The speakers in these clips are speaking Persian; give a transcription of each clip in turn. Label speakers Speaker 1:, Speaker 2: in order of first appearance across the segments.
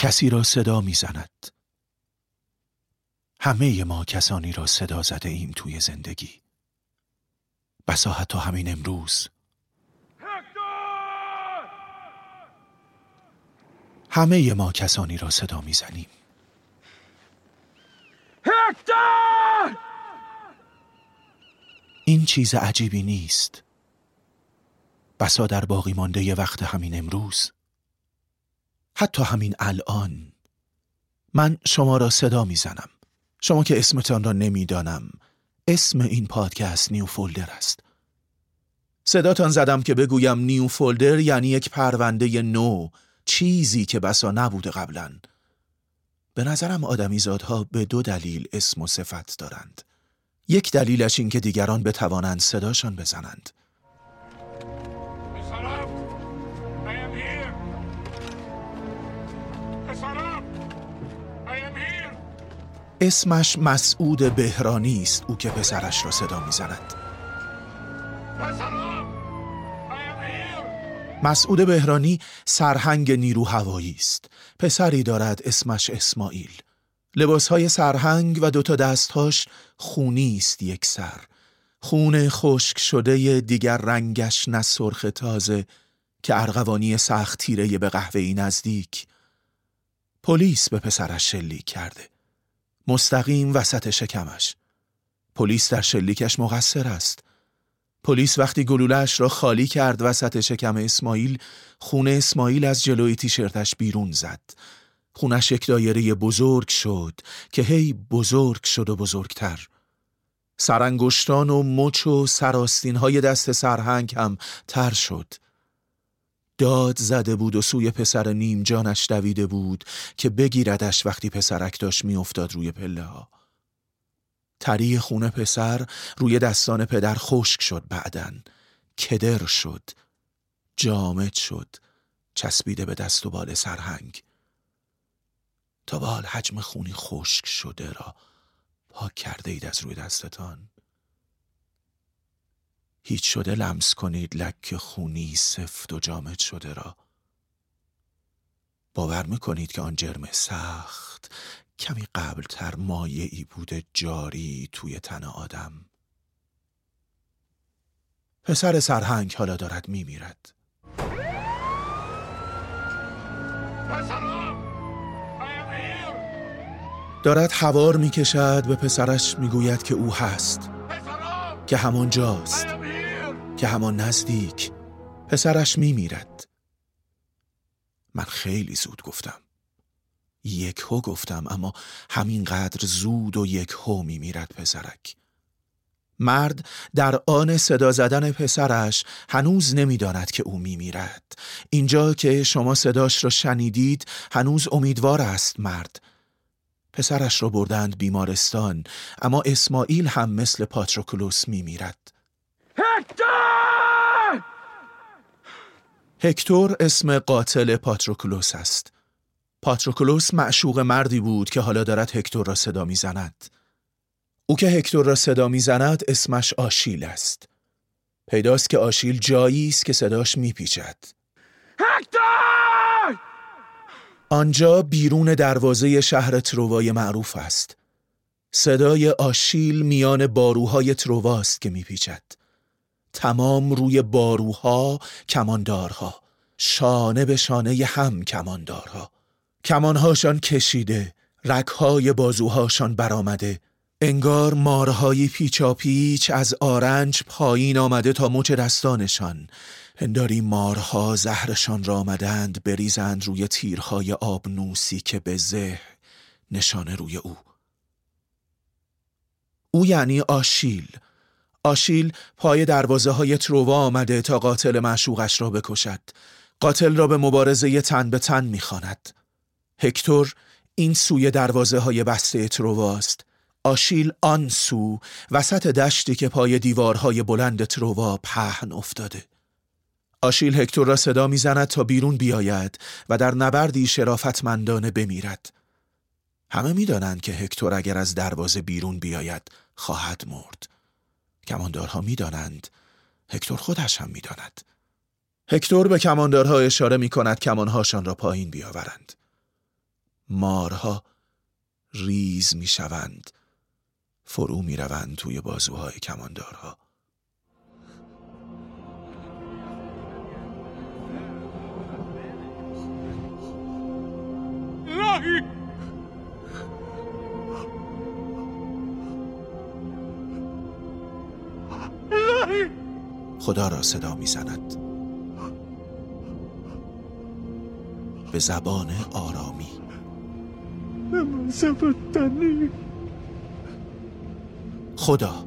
Speaker 1: کسی را صدا می‌زند. همه ما کسانی را صدا زده ایم توی زندگی. بسا حتی همین امروز. همه ما کسانی را صدا می‌زنیم. این چیز عجیبی نیست. بسا در باقی مانده ی وقت همین امروز. حتی همین الان. من شما را صدا می‌زنم شما که اسمتان را نمی‌دانم اسم این پادکست نیو فولدر است. صداتان زدم که بگویم نیو فولدر یعنی یک پرونده نو چیزی که بسا نبوده قبلا. به نظرم آدمیزادها به دو دلیل اسم و صفت دارند. یک دلیلش این که دیگران بتوانند صداشان بزنند. اسمش مسعود بهرانی است او که پسرش را صدا می‌زند. مسعود بهرانی سرهنگ نیرو هوایی است. پسری دارد اسمش اسماعیل. لباسهای سرهنگ و دوتا دستهاش خونی است یک سر. خون خشک شده دیگر رنگش نه سرخ تازه که ارغوانی سخت تیره به قهوه‌ای نزدیک. پلیس به پسرش شلیک کرده. مستقیم وسط شکمش. پلیس در شلیکش مقصر است. پلیس وقتی گلولش را خالی کرد وسط شکم اسماعیل خون اسماعیل از جلوی تیشرتش بیرون زد. خونش یک دایره بزرگ شد که هی بزرگ شد و بزرگتر. سرانگشتان و مچ و سراستین های دست سرهنگ هم تر شد. داد زده بود و سوی پسر نیم جانش دویده بود که بگیردش وقتی پسرک داشت میافتاد روی پله ها. تری خونه پسر روی دستان پدر خشک شد بعدن کدر شد. جامد شد. چسبیده به دست و بال سرهنگ. تا بال حجم خونی خشک شده را پاک کرده اید از روی دستتان. هیچ شده لمس کنید لک خونی سفت و جامد شده را. باور می‌کنید که آن جرم سخت کمی قبلتر مایه ای بوده جاری توی تن آدم. پسر سرهنگ حالا دارد میمیرد. دارد هوار می‌کشد به پسرش می‌گوید که او هست که همان جاست که همان نزدیک پسرش میمیرد. من خیلی زود گفتم. یک هو گفتم اما همینقدر زود و یک هو میمیرد پسرک. مرد در آن صدا زدن پسرش هنوز نمی‌داند که او میمیرد. اینجا که شما صداش را شنیدید هنوز امیدوار است مرد. پسرش را بردند بیمارستان اما اسماعیل هم مثل پاتروکلوس میمیرد. هکتور هکتور اسم قاتل پاتروکلوس است. پاتروکلوس معشوق مردی بود که حالا دارد هکتور را صدا می‌زند. او که هکتور را صدا می‌زند اسمش آشیل است. پیداست که آشیل جایی است که صداش میپیچد. هکتور آنجا بیرون دروازه شهر تروای معروف است. صدای آشیل میان باروهای ترواست که میپیچد. تمام روی باروها کماندارها شانه به شانه هم کماندارها. کمانهاشان کشیده رکهای بازوهاشان برآمده. انگار مارهای پیچاپیچ از آرنج پایین آمده تا مچ دستانشان. هنداری مارها زهرشان را آمدند بریزند روی تیرهای آبنوسی که به زه نشانه روی او. او یعنی آشیل. آشیل پای دروازه های تروا آمده تا قاتل معشوقش را بکشد. قاتل را به مبارزه تن به تن می‌خواند. هکتور این سوی دروازه های بسته ترواست آشیل آن سو وسط دشتی که پای دیوارهای بلند تروا پهن افتاده. آشیل هکتور را صدا می‌زند تا بیرون بیاید و در نبردی شرافتمندانه بمیرد. همه می‌دانند که هکتور اگر از دروازه بیرون بیاید خواهد مرد. کماندارها می‌دانند هکتور خودش هم می‌داند. هکتور به کماندارها اشاره می کند کمانهاشان را پایین بیاورند. مارها ریز می شوند. فرو می روند توی بازوهای کماندارها. خدا را صدا می‌زند. به زبان آرامی. خدا.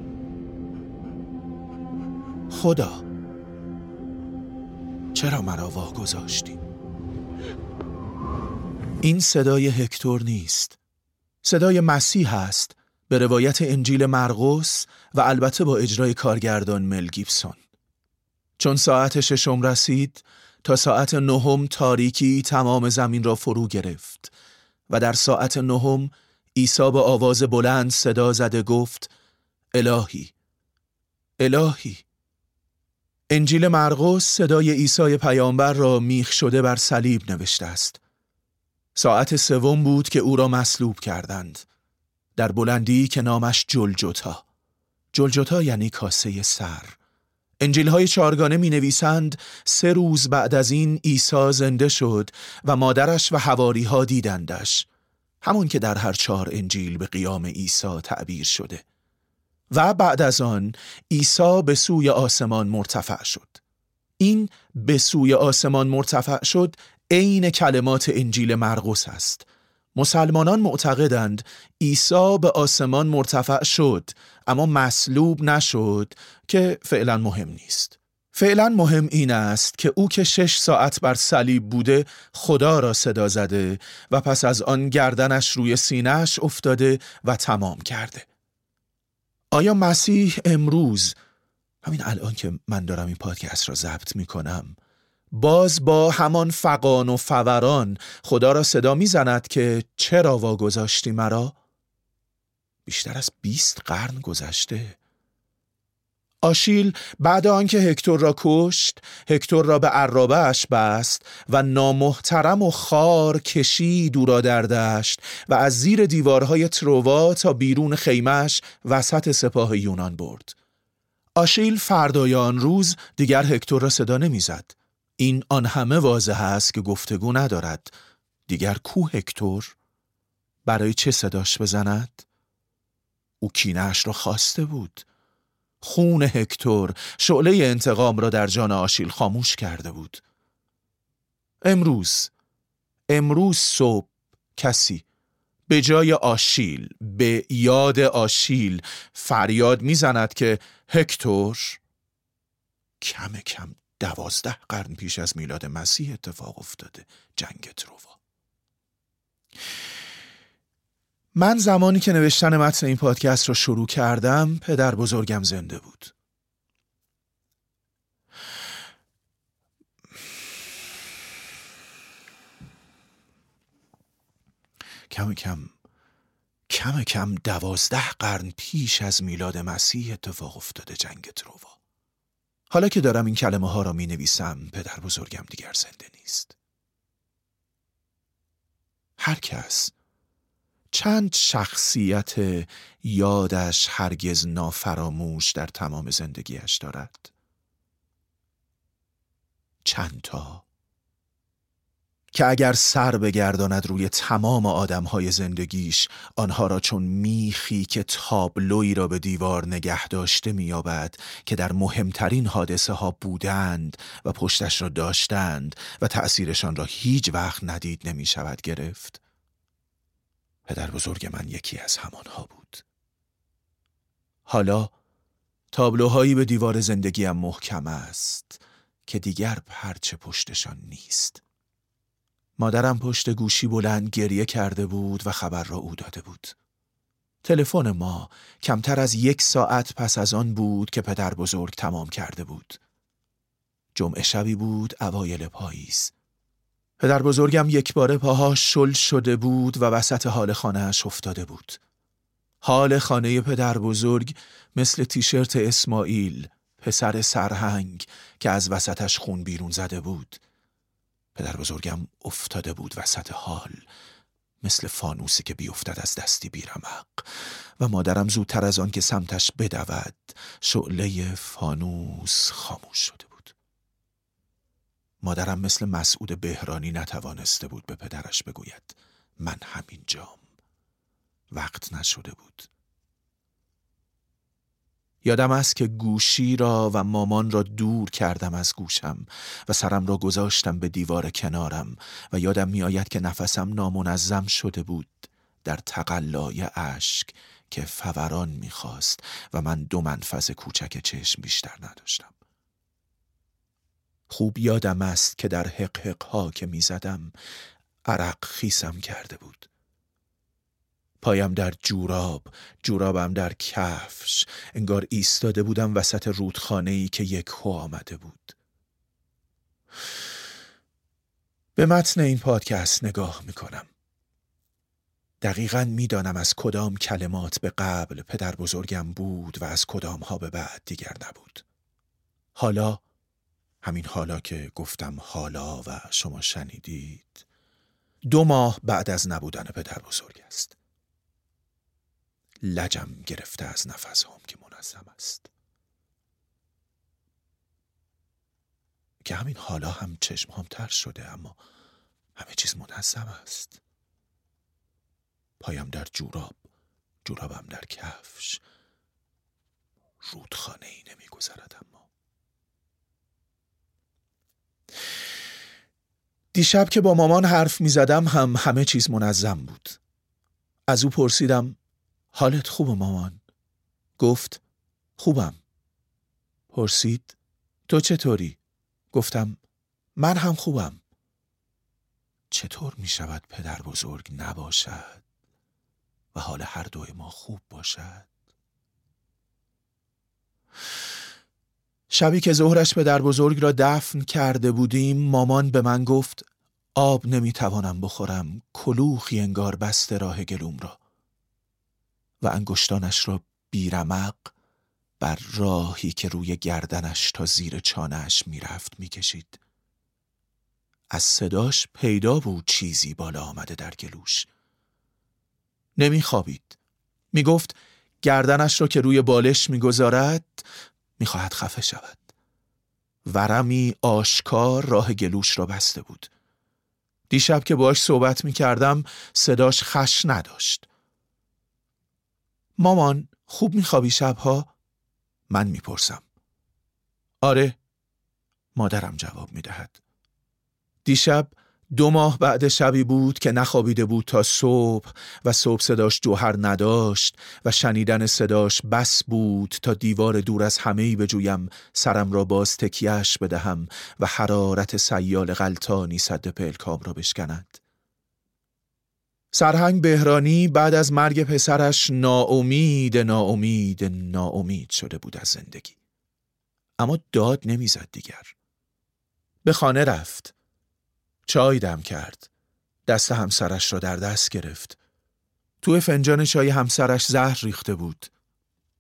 Speaker 1: خدا. چرا مرا واگذاشتی؟ این صدای هکتور نیست. صدای مسیح است. به روایت انجیل مرقس و البته با اجرای کارگردان مل گیبسون. چون ساعت ششم رسید تا ساعت نهم تاریکی تمام زمین را فرو گرفت و در ساعت نهم عیسی با آواز بلند صدا زده گفت الهی الهی. انجیل مرقس صدای عیسی پیامبر را میخ شده بر صلیب نوشته است. ساعت سوم بود که او را مصلوب کردند. در بلندی که نامش جلجتا. جلجتا یعنی کاسه سر. انجیل های چارگانه می نویسند سه روز بعد از این عیسی زنده شد و مادرش و حواری ها دیدندش. همون که در هر چهار انجیل به قیام عیسی تعبیر شده. و بعد از آن عیسی به سوی آسمان مرتفع شد. این به سوی آسمان مرتفع شد عین کلمات انجیل مرقس است. مسلمانان معتقدند عیسی به آسمان مرتفع شد اما مصلوب نشد که فعلا مهم نیست. فعلا مهم این است که او که شش ساعت بر صلیب بوده خدا را صدا زده و پس از آن گردنش روی سینهش افتاده و تمام کرده. آیا مسیح امروز همین الان که من دارم این پادکست را ضبط می کنم باز با همان فقان و فوران خدا را صدا می‌زند که چرا واگذاشتی مرا؟ بیشتر از بیست قرن گذشته. آشیل بعد آنکه هکتور را کشت هکتور را به عرابه اش بست و نامحترم و خار کشید او را در دشت و از زیر دیوارهای تروا تا بیرون خیمش وسط سپاه یونان برد. آشیل فردای آن روز دیگر هکتور را صدا نمی‌زد. این آن همه واضح است که گفتگو ندارد. دیگر کو هکتور؟ برای چه صداش بزند؟ او کینهش را خواسته بود. خون هکتور شعله انتقام را در جان آشیل خاموش کرده بود. امروز امروز صبح کسی به جای آشیل به یاد آشیل فریاد می‌زند که هکتور کم کم دوازده قرن پیش از میلاد مسیح اتفاق افتاده. جنگ تروا من زمانی که نوشتن متن این پادکست را شروع کردم پدر بزرگم زنده بود. کم کم کم کم دوازده قرن پیش از میلاد مسیح اتفاق افتاده جنگ تروا حالا که دارم این کلمه ها را می نویسم پدر بزرگم دیگر زنده نیست. هر کس چند شخصیت یادش هرگز نافراموش در تمام زندگیش دارد. چند تا که اگر سر بگرداند روی تمام آدمهای زندگیش آنها را چون میخی که تابلوی را به دیوار نگه داشته مییابد که در مهمترین حادثه ها بودند و پشتش را داشتند و تأثیرشان را هیچ وقت ندید نمی شود گرفت. پدر بزرگ من یکی از همانها بود. حالا تابلوهایی به دیوار زندگیم محکم است که دیگر پرچه پشتشان نیست. مادرم پشت گوشی بلند گریه کرده بود و خبر را او داده بود. تلفن ما کمتر از یک ساعت پس از آن بود که پدر بزرگ تمام کرده بود. جمعه شبی بود اوایل پاییز. پدر بزرگم یک باره پاهاش شل شده بود و وسط حال خانهاش افتاده بود. حال خانه پدر بزرگ مثل تیشرت اسماعیل پسر سرهنگ که از وسطش خون بیرون زده بود پدر بزرگم افتاده بود وسط حال. مثل فانوسی که بیفتد از دستی بیرمق. و مادرم زودتر از آن که سمتش بدود شعله فانوس خاموش شده بود. مادرم مثل مسعود بهرانی نتوانسته بود به پدرش بگوید من همین جام وقت نشده بود. یادم است که گوشی را و مامان را دور کردم از گوشم و سرم را گذاشتم به دیوار کنارم و یادم میآید که نفسم نامنظم شده بود در تقلای اشک که فوران می‌خواست و من دو منفذ کوچک چشم بیشتر نداشتم. خوب یادم است که در حق ها که می‌زدم عرق خیسم کرده بود. پایم در جوراب جورابم در کفش. انگار ایستاده بودم وسط رودخانه ای که یک هو آمده بود. به متن این پادکست نگاه می‌کنم. دقیقا می‌دانم از کدام کلمات به قبل پدر بزرگم بود و از کدام ها به بعد دیگر نبود. حالا همین حالا که گفتم حالا و شما شنیدید دو ماه بعد از نبودن پدر بزرگ است. لجم گرفته از نفس هم که منظم است. که همین حالا هم چشم هم تر شده اما همه چیز منظم است. پایم در جوراب جورابم در کفش. رودخانه ای نمی گذرد اما. دیشب که با مامان حرف می زدم هم همه چیز منظم بود. از او پرسیدم حالت خوب مامان؟ گفت خوبم پرسید تو چطوری؟ گفتم من هم خوبم چطور می شود پدر بزرگ نباشد و حال هر دوی ما خوب باشد؟ شبی که ظهرش پدر بزرگ را دفن کرده بودیم مامان به من گفت آب نمی‌توانم بخورم کلوخی انگار بسته راه گلوم را و انگشتانش را بیرمق بر راهی که روی گردنش تا زیر چانهش می‌رفت می‌کشید. از صداش پیدا بود چیزی بالا آمده در گلوش. نمیخوابید. می‌گفت گردنش را که روی بالش می‌گذارد می‌خواهد خفه شود. ورمی آشکار راه گلوش را بسته بود. دیشب که باش صحبت می‌کردم صداش خش نداشت. مامان خوب میخوابی شبها؟ من می‌پرسم. آره. مادرم جواب می‌دهد. دیشب دو ماه بعد شبی بود که نخوابیده بود تا صبح و صبح صداش جوهر نداشت و شنیدن صداش بس بود تا دیوار دور از همهی بجویم سرم را باز تکیهش بدهم و حرارت سیال غلطانی صد پلکام را بشکند. سرهنگ بهرانی بعد از مرگ پسرش ناامید ناامید ناامید شده بود از زندگی. اما داد نمی‌زد دیگر. به خانه رفت. چای دم کرد. دست همسرش را در دست گرفت. تو فنجان چای همسرش زهر ریخته بود.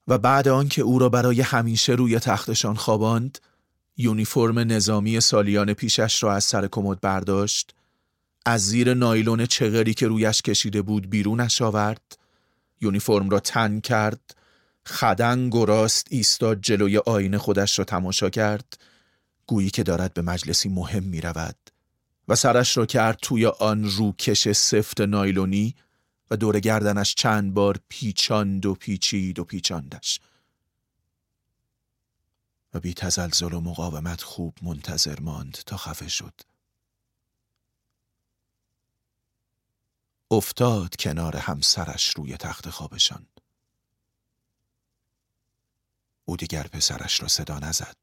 Speaker 1: و بعد آنکه او را برای همیشه روی تختشان خواباند یونیفرم نظامی سالیان پیشش را از سر کمد برداشت از زیر نایلون چغری که رویش کشیده بود بیرونش آورد یونیفرم را تن کرد خدنگ و راست ایستاد جلوی آینه خودش را تماشا کرد. گویی که دارد به مجلسی مهم می رود و سرش را کرد توی آن روکش سفت نایلونی و دور گردنش چند بار پیچاند و پیچید و پیچاندش. و بی تزلزل و مقاومت خوب منتظر ماند تا خفه شد. افتاد کنار همسرش روی تخت خوابشان. او دیگر پسرش را صدا نزد.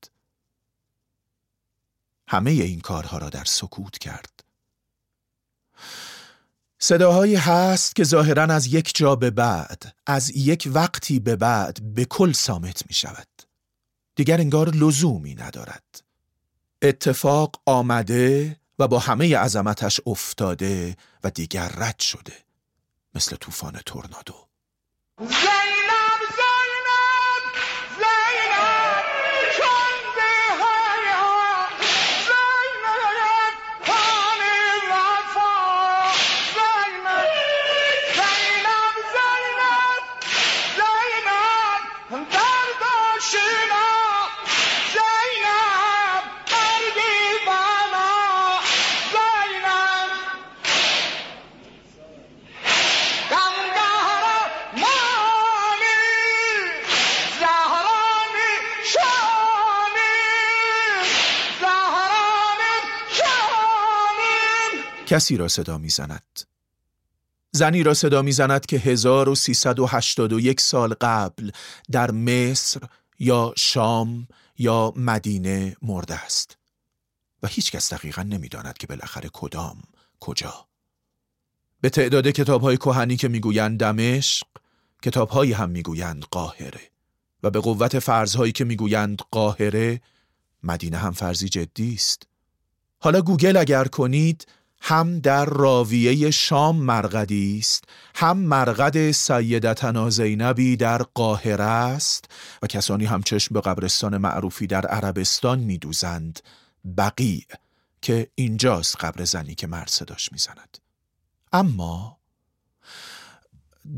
Speaker 1: همه این کارها را در سکوت کرد. صداهایی هست که ظاهرا از یک جا به بعد از یک وقتی به بعد به کل سامت می شود. دیگر انگار لزومی ندارد. اتفاق آمده و با همه عظمتش افتاده و دیگر رد شده مثل طوفان تورنادو. کسی را صدا می‌زند. زنی را صدا می‌زند که 1381 سال قبل در مصر یا شام یا مدینه مرده است و هیچ کس دقیقا نمی‌داند که بالاخره کدام کجا به تعداد کتاب های کهنی که می‌گویند دمشق کتاب هم می‌گویند قاهره و به قوت فرضهایی که می‌گویند قاهره مدینه هم فرضی جدی است حالا گوگل اگر کنید هم در راویه شام مرقدی است هم مرقد سیدتنا زینبی در قاهره است و کسانی هم چشم به قبرستان معروفی در عربستان میدوزند بقیع که اینجاست قبر زنی که مرد صداش می‌زند اما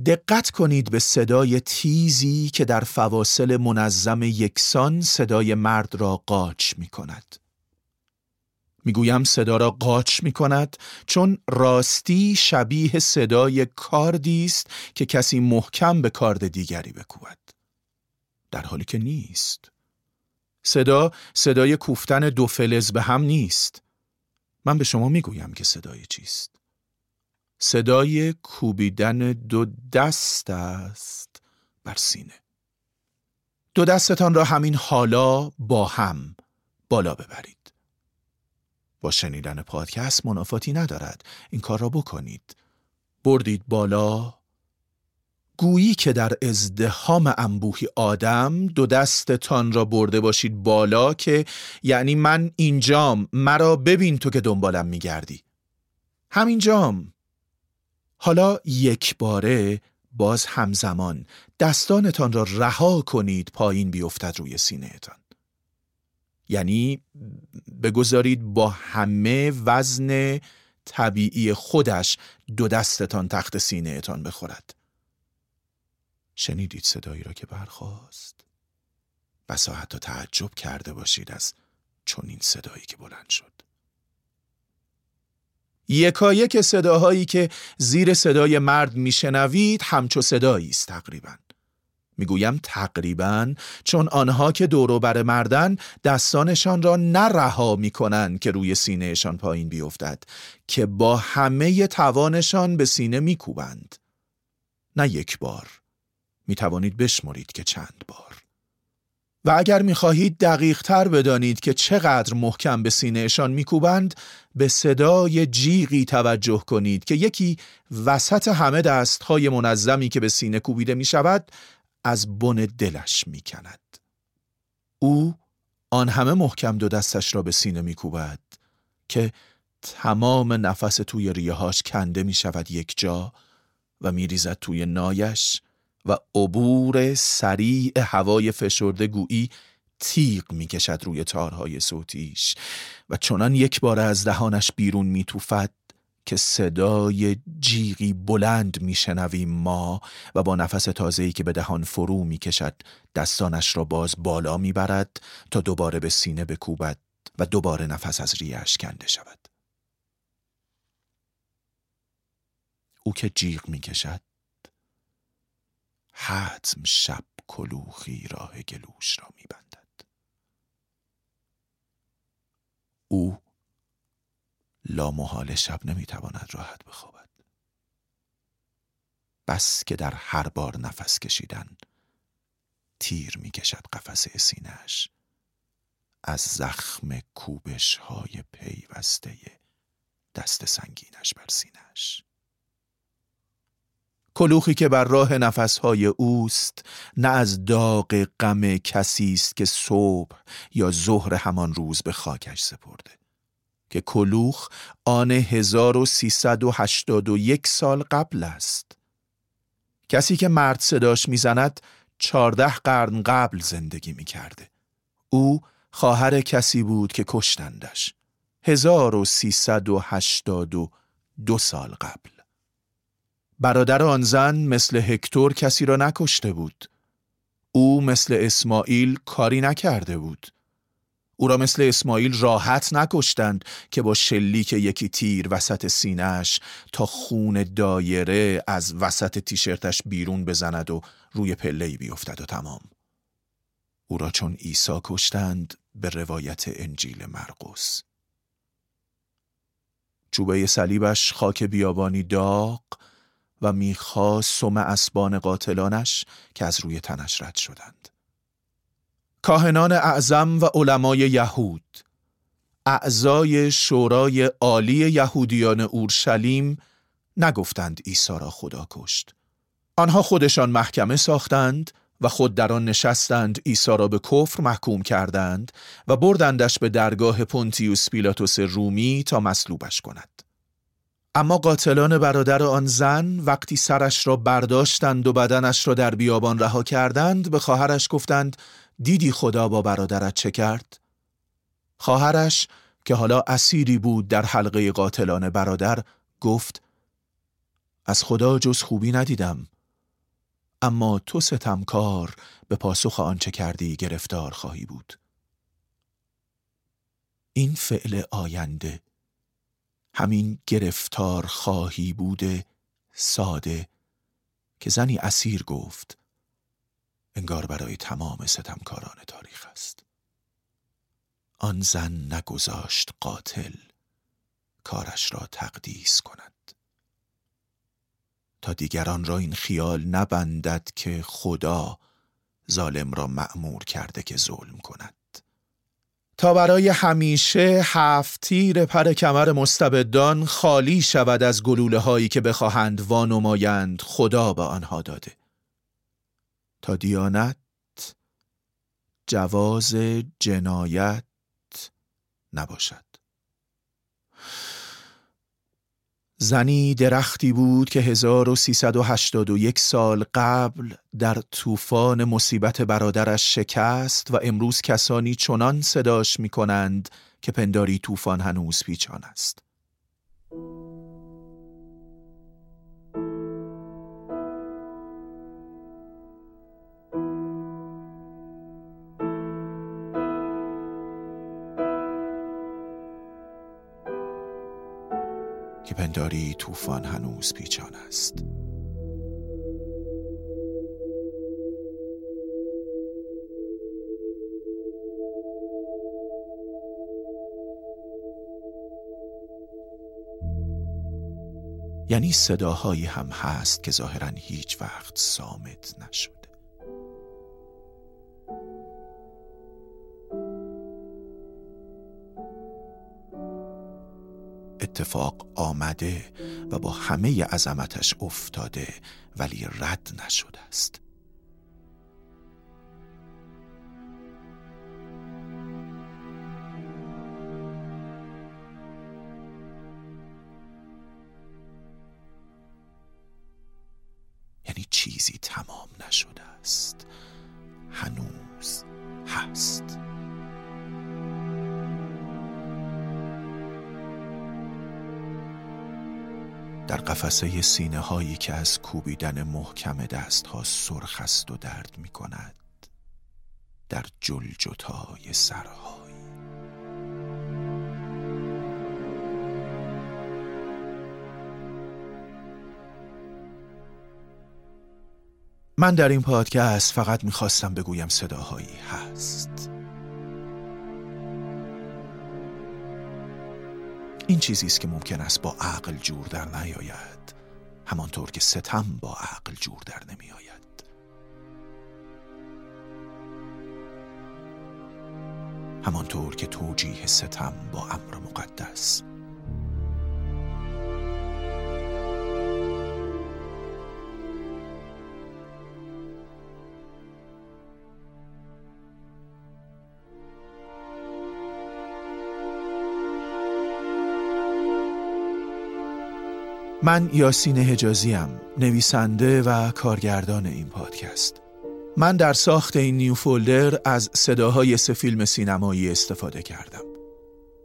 Speaker 1: دقت کنید به صدای تیزی که در فواصل منظم یکسان صدای مرد را قاچ می کند. می‌گویم صدا را قاچ می کند چون راستی شبیه صدای کاردی است که کسی محکم به کارد دیگری بکوبد. در حالی که نیست. صدا صدای کوفتن دو فلز به هم نیست. من به شما می‌گویم که صدای چیست. صدای کوبیدن دو دست است بر سینه. دو دستتان را همین حالا با هم بالا ببرید. با شنیدن پادکست منافاتی ندارد. این کار را بکنید. بردید بالا. گویی که در ازدهام انبوهی آدم دو دستتان را برده باشید بالا که یعنی من اینجام. مرا ببین تو که دنبالم میگردی. همینجام حالا یک باره باز همزمان دستانتان را رها کنید پایین بیفتد روی سینهتان. یعنی بگذارید با همه وزن طبیعی خودش دو دستتان تخت سینهتان بخورد. شنیدید صدایی را که برخواست بسا حتی تعجب کرده باشید از چنین صدایی که بلند شد. یکایک صداهایی که زیر صدای مرد میشنوید همچو صدایی است تقریبا. می‌گویم تقریبا چون آنها که بر مردن دستانشان را نرها می‌کنند که روی سینهشان پایین بیفتد که با همه توانشان به سینه میکوبند. نه یک بار. می توانید بشمرید که چند بار. و اگر می خواهید دقیق تر بدانید که چقدر محکم به سینهشان میکوبند به صدای جیغی توجه کنید که یکی وسط همه دستهای منظمی که به سینه کوبیده می شود از بن دلش می کند. او آن همه محکم دو دستش را به سینه می کوبد که تمام نفس توی ریهاش کنده می شود یک جا و می ریزد توی نایش و عبور سریع هوای فشرده گویی تیغ می‌کشد روی تارهای صوتیش و چنان یک بار از دهانش بیرون میتوفد که صدای جیغی بلند میشنویم ما و با نفس تازه‌ای که به دهان فرو می‌کشد دستانش را باز بالا می‌برد تا دوباره به سینه بکوبد و دوباره نفس از ریش کنده شود. او که جیغ می‌کشد حتم شب کلوخی راه گلوش را میبندد. او لامحال شب نمی‌تواند راحت بخوابد. بس که در هر بار نفس کشیدن تیر می‌کشد قفسه سینهش از زخم کوبش های پیوسته دست سنگینش بر سینهش کلوخی که بر راه نفسهای اوست نه از داغ غم کسی است که صبح یا ظهر همان روز به خاکش سپرده. که کلوخ آن 1381 سال قبل است کسی که مرد صداش می‌زند چارده قرن قبل زندگی می‌کرده او خواهر کسی بود که کشتندش 1382 سال قبل برادر آن زن مثل هکتور کسی را نکشته بود. او مثل اسماعیل کاری نکرده بود. او را مثل اسماعیل راحت نکشتند که با شلیک یکی تیر وسط سینهش تا خون دایره از وسط تیشرتش بیرون بزند و روی پلهی بیفتد و تمام. او را چون عیسی کشتند به روایت انجیل مرقس. چوبه صلیبش خاک بیابانی داغ و می‌خواست سم اسبان قاتلانش که از روی تنش رد شدند. کاهنان اعظم و علمای یهود اعضای شورای عالی یهودیان اورشلیم نگفتند عیسی را خدا کشت. آنها خودشان محکمه ساختند و خود در آن نشستند عیسی را به کفر محکوم کردند و بردندش به درگاه پونتیوس پیلاتوس رومی تا مصلوبش کند. اما قاتلان برادر آن زن وقتی سرش را برداشتند و بدنش را در بیابان رها کردند به خواهرش گفتند دیدی خدا با برادرت چه کرد؟ خواهرش که حالا اسیری بود در حلقه قاتلان برادر گفت از خدا جز خوبی ندیدم اما تو ستمکار به پاسخ آنچه کردی گرفتار خواهی بود این فعل آینده همین گرفتار خواهی بوده ساده که زنی اسیر گفت انگار برای تمام ستمکاران تاریخ است. آن زن نگذاشت قاتل کارش را تقدیس کند. تا دیگران را این خیال نبندد که خدا ظالم را معمور کرده که ظلم کند. تا برای همیشه هفت تیر پر کمر مستبدان خالی شود از گلوله هایی که بخواهند وانمایند خدا به آنها داده. تا دیانت جواز جنایت نباشد زنی درختی بود که 1381 سال قبل در طوفان مصیبت برادرش شکست و امروز کسانی چنان صداش می کنند که پنداری طوفان هنوز پیچان است. پنداری طوفان هنوز پیچان است. یعنی صداهایی هم هست که ظاهرا هیچ وقت سامت نشد اتفاق آمده و با همه عظمتش افتاده ولی رد نشده است. در قفسه سینه هایی که از کوبیدن محکم دست ها سرخ است و درد می کند در جلجتای سرهایی. من در این پادکست فقط می‌خواستم بگویم صداهایی هست. این چیزی است که ممکن است با عقل جور در نیاید. همانطور که ستم با عقل جور در نمی آید همانطور که توجیه ستم با امر مقدس من یاسین حجازیم نویسنده و کارگردان این پادکست. من در ساخت این نیو فولدر از صداهای سه فیلم سینمایی استفاده کردم.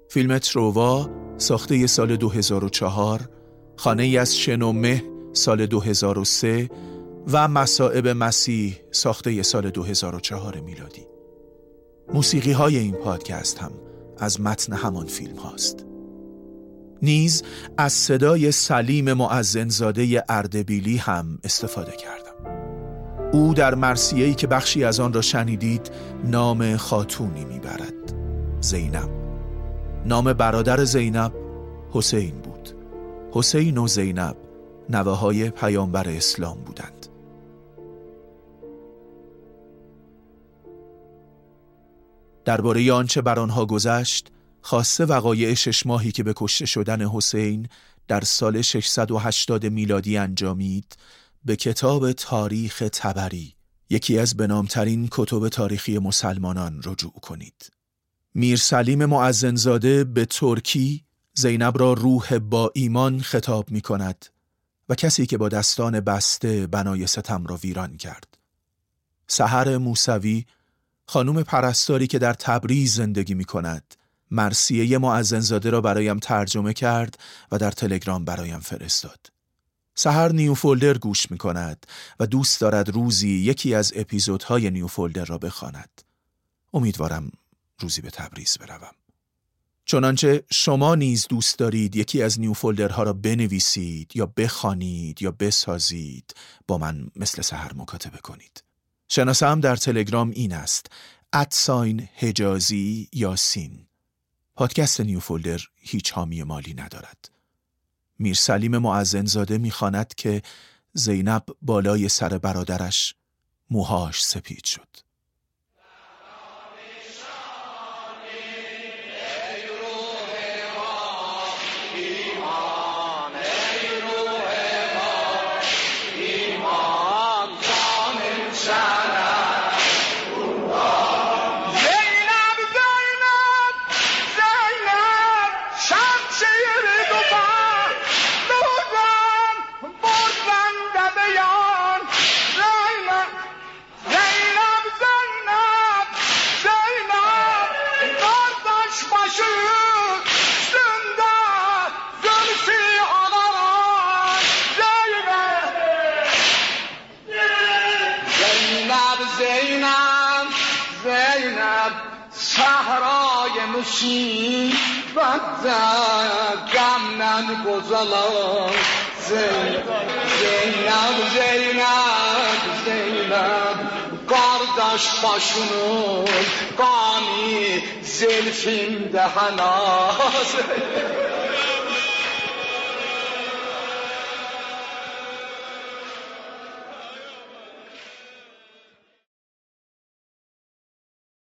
Speaker 1: فیلم تروا ساخته سال 2004 خانه ای از شنومه سال 2003 و مسائب مسیح ساخته سال 2004 میلادی. موسیقی های این پادکست هم از متن همان فیلم هاست. نیز از صدای سلیم معزنزاده اردبیلی هم استفاده کردم. او در مرسیهی که بخشی از آن را شنیدید نام خاتونی می‌برد. زینب. نام برادر زینب حسین بود. حسین و زینب نوه های پیامبر اسلام بودند. درباره آنچه بر آنها گذشت خاصه وقایع شش ماهی که به کشته شدن حسین در سال 680 میلادی انجامید به کتاب تاریخ تبری یکی از بنامترین کتب تاریخی مسلمانان رجوع کنید. میر سلیم معزنزاده به ترکی زینب را روح با ایمان خطاب می کند و کسی که با دستان بسته بنای ستم را ویران کرد. سحر موسوی خانوم پرستاری که در تبریز زندگی می کند مرسیه معزنزاده را برایم ترجمه کرد و در تلگرام برایم فرستاد. سهر نیو فولدر گوش می کند و دوست دارد روزی یکی از اپیزودهای نیو فولدر را بخواند. امیدوارم روزی به تبریز بروم. چنانچه شما نیز دوست دارید یکی از نیو فولدرها را بنویسید یا بخوانید یا بسازید با من مثل سهر مکاتبه کنید. شناسم در تلگرام این است ادساین هجازی یاسین پادکست نیو فولدر هیچ حامی مالی ندارد. میرسلیم معزنزاده می‌خواند که زینب بالای سر برادرش موهاش سپید شد.
Speaker 2: مصیبت غم نگذلم زینب زینب زینب زینب Qardaş başının qani zelfimdə hənaz